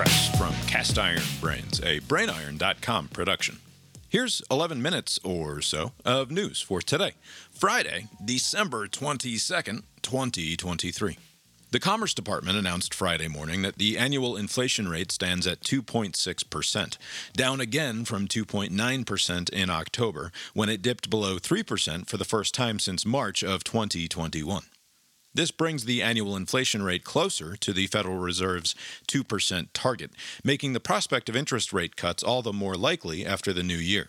Press from Cast Iron Brains, a brainiron.com production. Here's 11 minutes or so of news for today, Friday, December 22nd, 2023. The Commerce Department announced Friday morning that the annual inflation rate stands at 2.6%, down again from 2.9% in October, when it dipped below 3% for the first time since March of 2021. This brings the annual inflation rate closer to the Federal Reserve's 2% target, making the prospect of interest rate cuts all the more likely after the new year.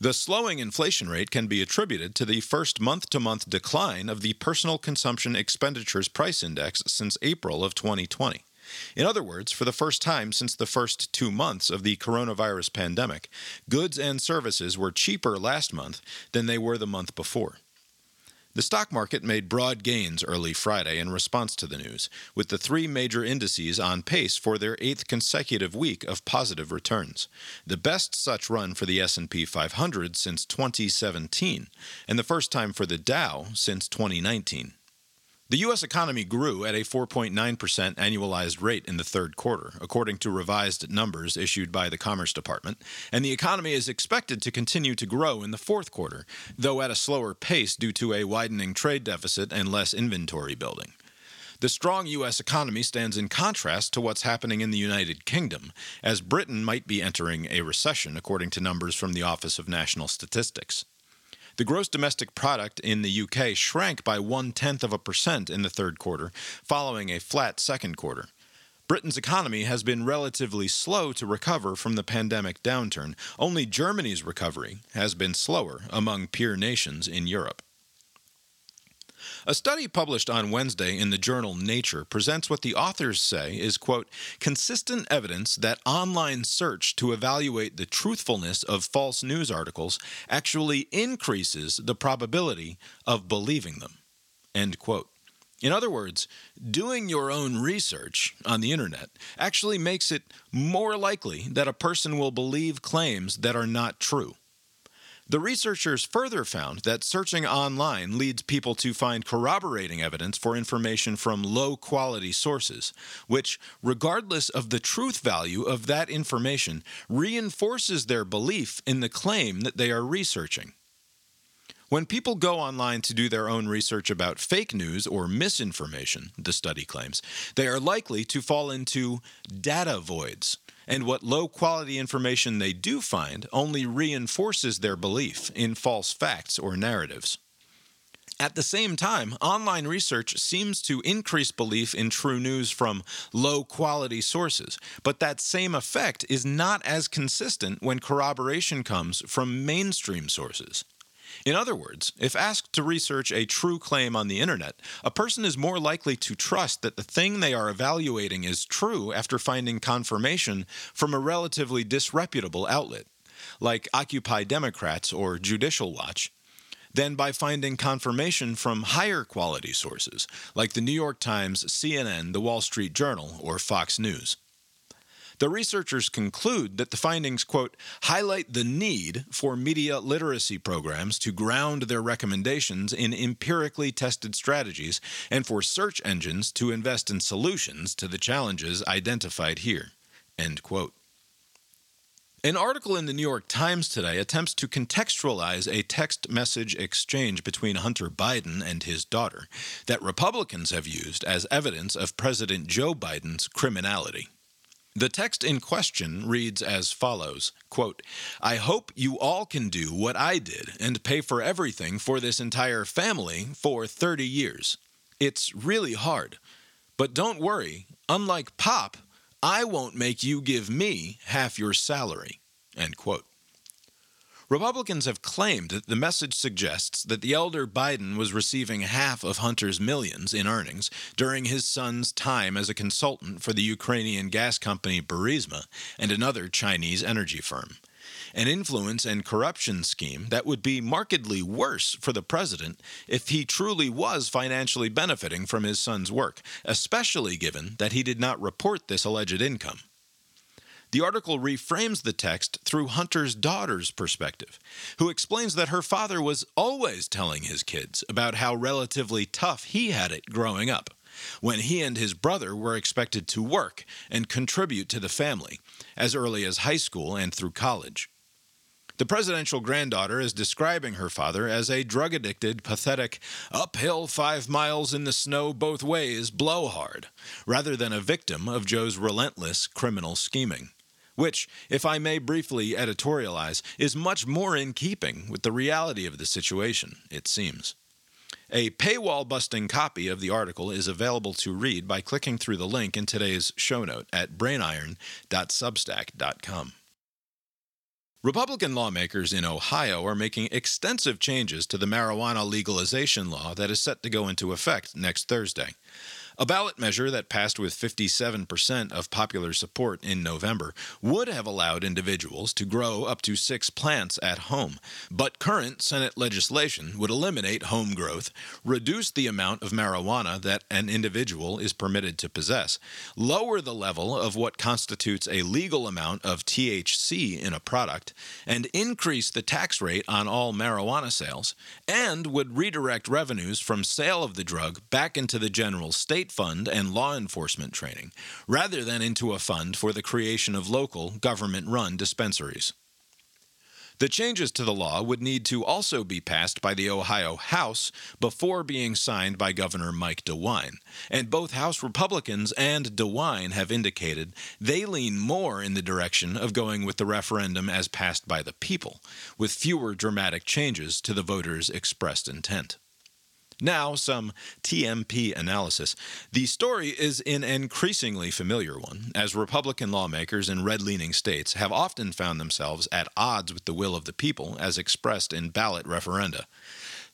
The slowing inflation rate can be attributed to the first month to month decline of the Personal Consumption Expenditures Price Index since April of 2020. In other words, for the first time since the first two months of the coronavirus pandemic, goods and services were cheaper last month than they were the month before. The stock market made broad gains early Friday in response to the news, with the three major indices on pace for their eighth consecutive week of positive returns, the best such run for the S&P 500 since 2017, and the first time for the Dow since 2019. The U.S. economy grew at a 4.9% annualized rate in the third quarter, according to revised numbers issued by the Commerce Department, and the economy is expected to continue to grow in the fourth quarter, though at a slower pace due to a widening trade deficit and less inventory building. The strong U.S. economy stands in contrast to what's happening in the United Kingdom, as Britain might be entering a recession, according to numbers from the Office of National Statistics. The gross domestic product in the UK shrank by one tenth of a percent in the third quarter, following a flat second quarter. Britain's economy has been relatively slow to recover from the pandemic downturn. Only Germany's recovery has been slower among peer nations in Europe. A study published on Wednesday in the journal Nature presents what the authors say is, quote, consistent evidence that online search to evaluate the truthfulness of false news articles actually increases the probability of believing them, end quote. In other words, doing your own research on the internet actually makes it more likely that a person will believe claims that are not true. The researchers further found that searching online leads people to find corroborating evidence for information from low quality sources, which, regardless of the truth value of that information, reinforces their belief in the claim that they are researching. When people go online to do their own research about fake news or misinformation, the study claims, they are likely to fall into data voids and what low quality information they do find only reinforces their belief in false facts or narratives. At the same time, online research seems to increase belief in true news from low quality sources, but that same effect is not as consistent when corroboration comes from mainstream sources. In other words, if asked to research a true claim on the internet, a person is more likely to trust that the thing they are evaluating is true after finding confirmation from a relatively disreputable outlet, like Occupy Democrats or Judicial Watch, than by finding confirmation from higher quality sources, like the New York Times, CNN, the Wall Street Journal, or Fox News. The researchers conclude that the findings, quote, highlight the need for media literacy programs to ground their recommendations in empirically tested strategies and for search engines to invest in solutions to the challenges identified here, end quote. An article in the New York Times today attempts to contextualize a text message exchange between Hunter Biden and his daughter that Republicans have used as evidence of President Joe Biden's criminality. The text in question reads as follows quote, I hope you all can do what I did and pay for everything for this entire family for 30 years. It's really hard. But don't worry, unlike Pop, I won't make you give me half your salary. End quote. Republicans have claimed that the message suggests that the elder Biden was receiving half of Hunter's millions in earnings during his son's time as a consultant for the Ukrainian gas company Burisma and another Chinese energy firm. An influence and corruption scheme that would be markedly worse for the president if he truly was financially benefiting from his son's work, especially given that he did not report this alleged income. The article reframes the text through Hunter's daughter's perspective, who explains that her father was always telling his kids about how relatively tough he had it growing up, when he and his brother were expected to work and contribute to the family as early as high school and through college. The presidential granddaughter is describing her father as a drug addicted, pathetic, uphill five miles in the snow both ways blowhard, rather than a victim of Joe's relentless criminal scheming. Which, if I may briefly editorialize, is much more in keeping with the reality of the situation, it seems. A paywall busting copy of the article is available to read by clicking through the link in today's show note at brainiron.substack.com. Republican lawmakers in Ohio are making extensive changes to the marijuana legalization law that is set to go into effect next Thursday. A ballot measure that passed with 57% of popular support in November would have allowed individuals to grow up to six plants at home, but current Senate legislation would eliminate home growth, reduce the amount of marijuana that an individual is permitted to possess, lower the level of what constitutes a legal amount of THC in a product, and increase the tax rate on all marijuana sales, and would redirect revenues from sale of the drug back into the general state state fund and law enforcement training, rather than into a fund for the creation of local, government run dispensaries. The changes to the law would need to also be passed by the Ohio House before being signed by Governor Mike DeWine. And both House Republicans and DeWine have indicated they lean more in the direction of going with the referendum as passed by the people, with fewer dramatic changes to the voters' expressed intent. Now, some TMP analysis. The story is an increasingly familiar one, as Republican lawmakers in red leaning states have often found themselves at odds with the will of the people as expressed in ballot referenda.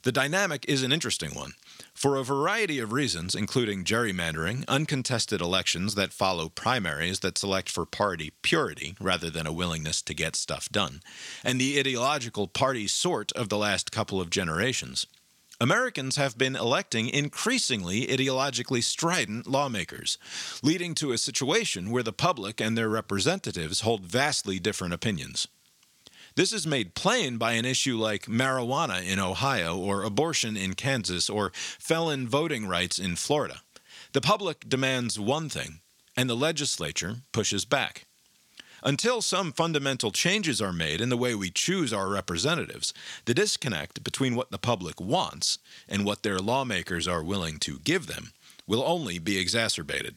The dynamic is an interesting one. For a variety of reasons, including gerrymandering, uncontested elections that follow primaries that select for party purity rather than a willingness to get stuff done, and the ideological party sort of the last couple of generations. Americans have been electing increasingly ideologically strident lawmakers, leading to a situation where the public and their representatives hold vastly different opinions. This is made plain by an issue like marijuana in Ohio, or abortion in Kansas, or felon voting rights in Florida. The public demands one thing, and the legislature pushes back. Until some fundamental changes are made in the way we choose our representatives, the disconnect between what the public wants and what their lawmakers are willing to give them will only be exacerbated.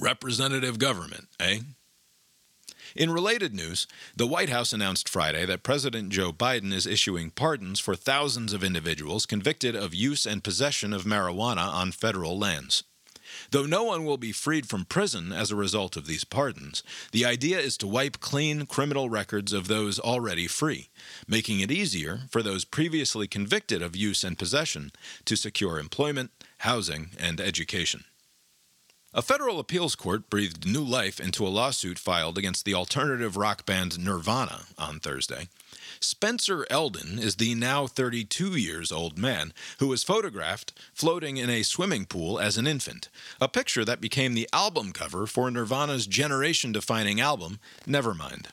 Representative government, eh? In related news, the White House announced Friday that President Joe Biden is issuing pardons for thousands of individuals convicted of use and possession of marijuana on federal lands. Though no one will be freed from prison as a result of these pardons, the idea is to wipe clean criminal records of those already free, making it easier for those previously convicted of use and possession to secure employment, housing, and education. A federal appeals court breathed new life into a lawsuit filed against the alternative rock band Nirvana on Thursday. Spencer Elden is the now 32 years old man who was photographed floating in a swimming pool as an infant, a picture that became the album cover for Nirvana's generation defining album, Nevermind.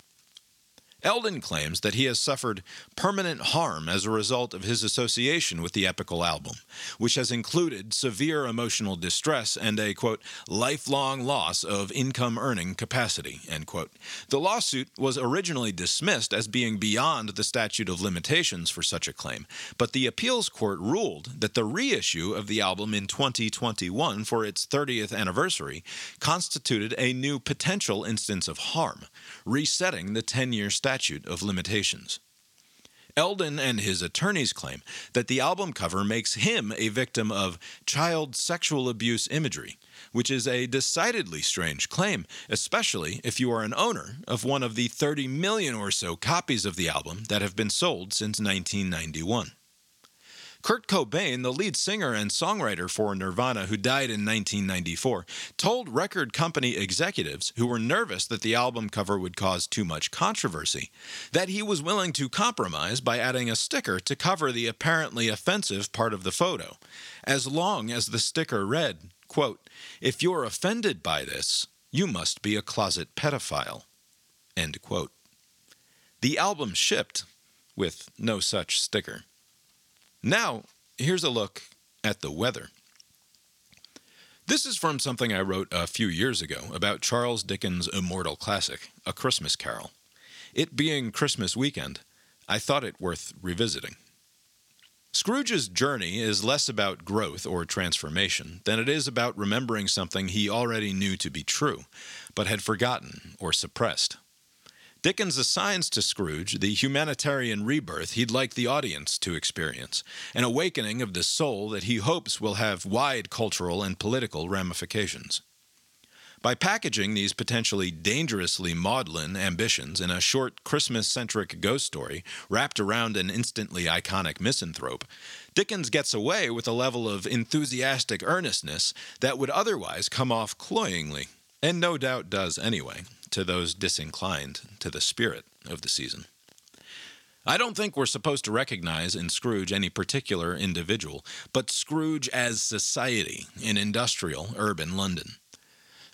Elden claims that he has suffered permanent harm as a result of his association with the epical album, which has included severe emotional distress and a, quote, lifelong loss of income earning capacity, end quote. The lawsuit was originally dismissed as being beyond the statute of limitations for such a claim, but the appeals court ruled that the reissue of the album in 2021 for its 30th anniversary constituted a new potential instance of harm, resetting the 10 year statute statute of limitations. Elden and his attorneys claim that the album cover makes him a victim of child sexual abuse imagery, which is a decidedly strange claim, especially if you are an owner of one of the 30 million or so copies of the album that have been sold since 1991. Kurt Cobain, the lead singer and songwriter for Nirvana, who died in 1994, told record company executives who were nervous that the album cover would cause too much controversy that he was willing to compromise by adding a sticker to cover the apparently offensive part of the photo, as long as the sticker read, quote, If you're offended by this, you must be a closet pedophile. End quote. The album shipped with no such sticker. Now, here's a look at the weather. This is from something I wrote a few years ago about Charles Dickens' immortal classic, A Christmas Carol. It being Christmas weekend, I thought it worth revisiting. Scrooge's journey is less about growth or transformation than it is about remembering something he already knew to be true, but had forgotten or suppressed. Dickens assigns to Scrooge the humanitarian rebirth he'd like the audience to experience, an awakening of the soul that he hopes will have wide cultural and political ramifications. By packaging these potentially dangerously maudlin ambitions in a short Christmas centric ghost story wrapped around an instantly iconic misanthrope, Dickens gets away with a level of enthusiastic earnestness that would otherwise come off cloyingly, and no doubt does anyway, to those disinclined to the spirit of the season. I don't think we're supposed to recognize in Scrooge any particular individual, but Scrooge as society in industrial, urban London.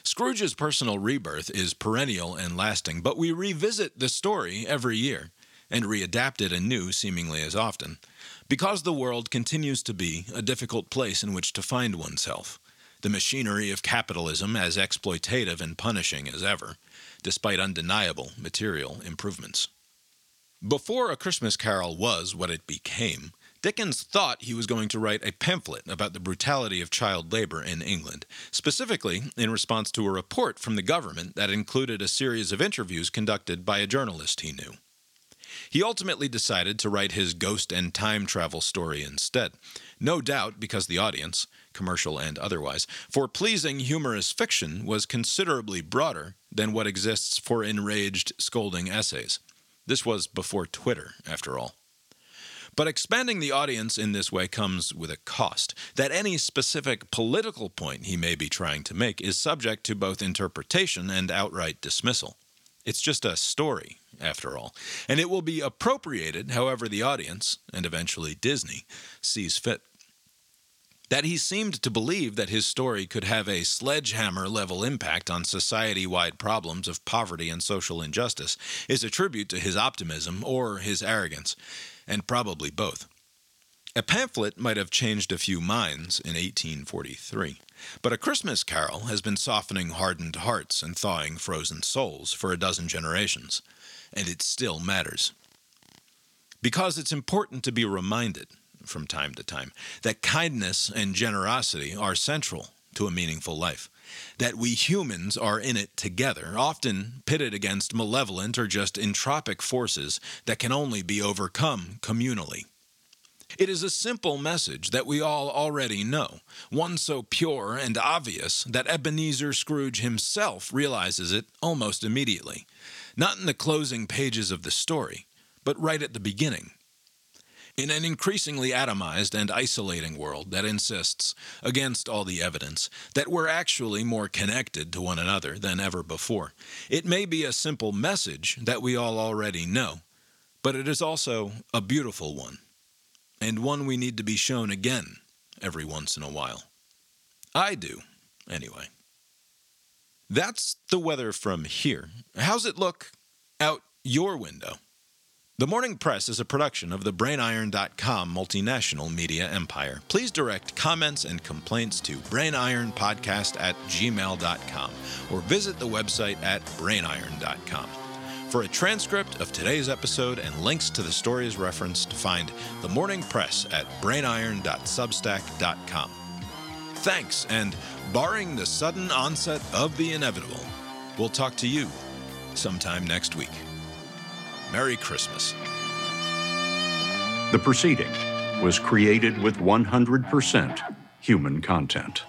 Scrooge's personal rebirth is perennial and lasting, but we revisit the story every year and readapt it anew seemingly as often, because the world continues to be a difficult place in which to find oneself, the machinery of capitalism as exploitative and punishing as ever, despite undeniable material improvements. Before A Christmas Carol was what it became, Dickens thought he was going to write a pamphlet about the brutality of child labor in England, specifically in response to a report from the government that included a series of interviews conducted by a journalist he knew. He ultimately decided to write his ghost and time travel story instead, no doubt because the audience, commercial and otherwise, for pleasing humorous fiction was considerably broader than what exists for enraged, scolding essays. This was before Twitter, after all. But expanding the audience in this way comes with a cost. That any specific political point he may be trying to make is subject to both interpretation and outright dismissal. It's just a story, after all, and it will be appropriated however the audience, and eventually Disney, sees fit. That he seemed to believe that his story could have a sledgehammer level impact on society wide problems of poverty and social injustice is a tribute to his optimism or his arrogance and probably both. A pamphlet might have changed a few minds in 1843, but A Christmas Carol has been softening hardened hearts and thawing frozen souls for a dozen generations, and it still matters. Because it's important to be reminded, from time to time, that kindness and generosity are central to a meaningful life that we humans are in it together, often pitted against malevolent or just entropic forces that can only be overcome communally. It is a simple message that we all already know, one so pure and obvious that Ebenezer Scrooge himself realizes it almost immediately. Not in the closing pages of the story, but right at the beginning. In an increasingly atomized and isolating world that insists, against all the evidence, that we're actually more connected to one another than ever before, it may be a simple message that we all already know, but it is also a beautiful one, and one we need to be shown again every once in a while. I do, anyway. That's the weather from here. How's it look out your window? The Morning Press is a production of the BrainIron.com multinational media empire. Please direct comments and complaints to brainironpodcast at gmail.com or visit the website at brainiron.com. For a transcript of today's episode and links to the stories referenced, find The Morning Press at brainiron.substack.com. Thanks, and barring the sudden onset of the inevitable, we'll talk to you sometime next week. Merry Christmas. The proceeding was created with 100% human content.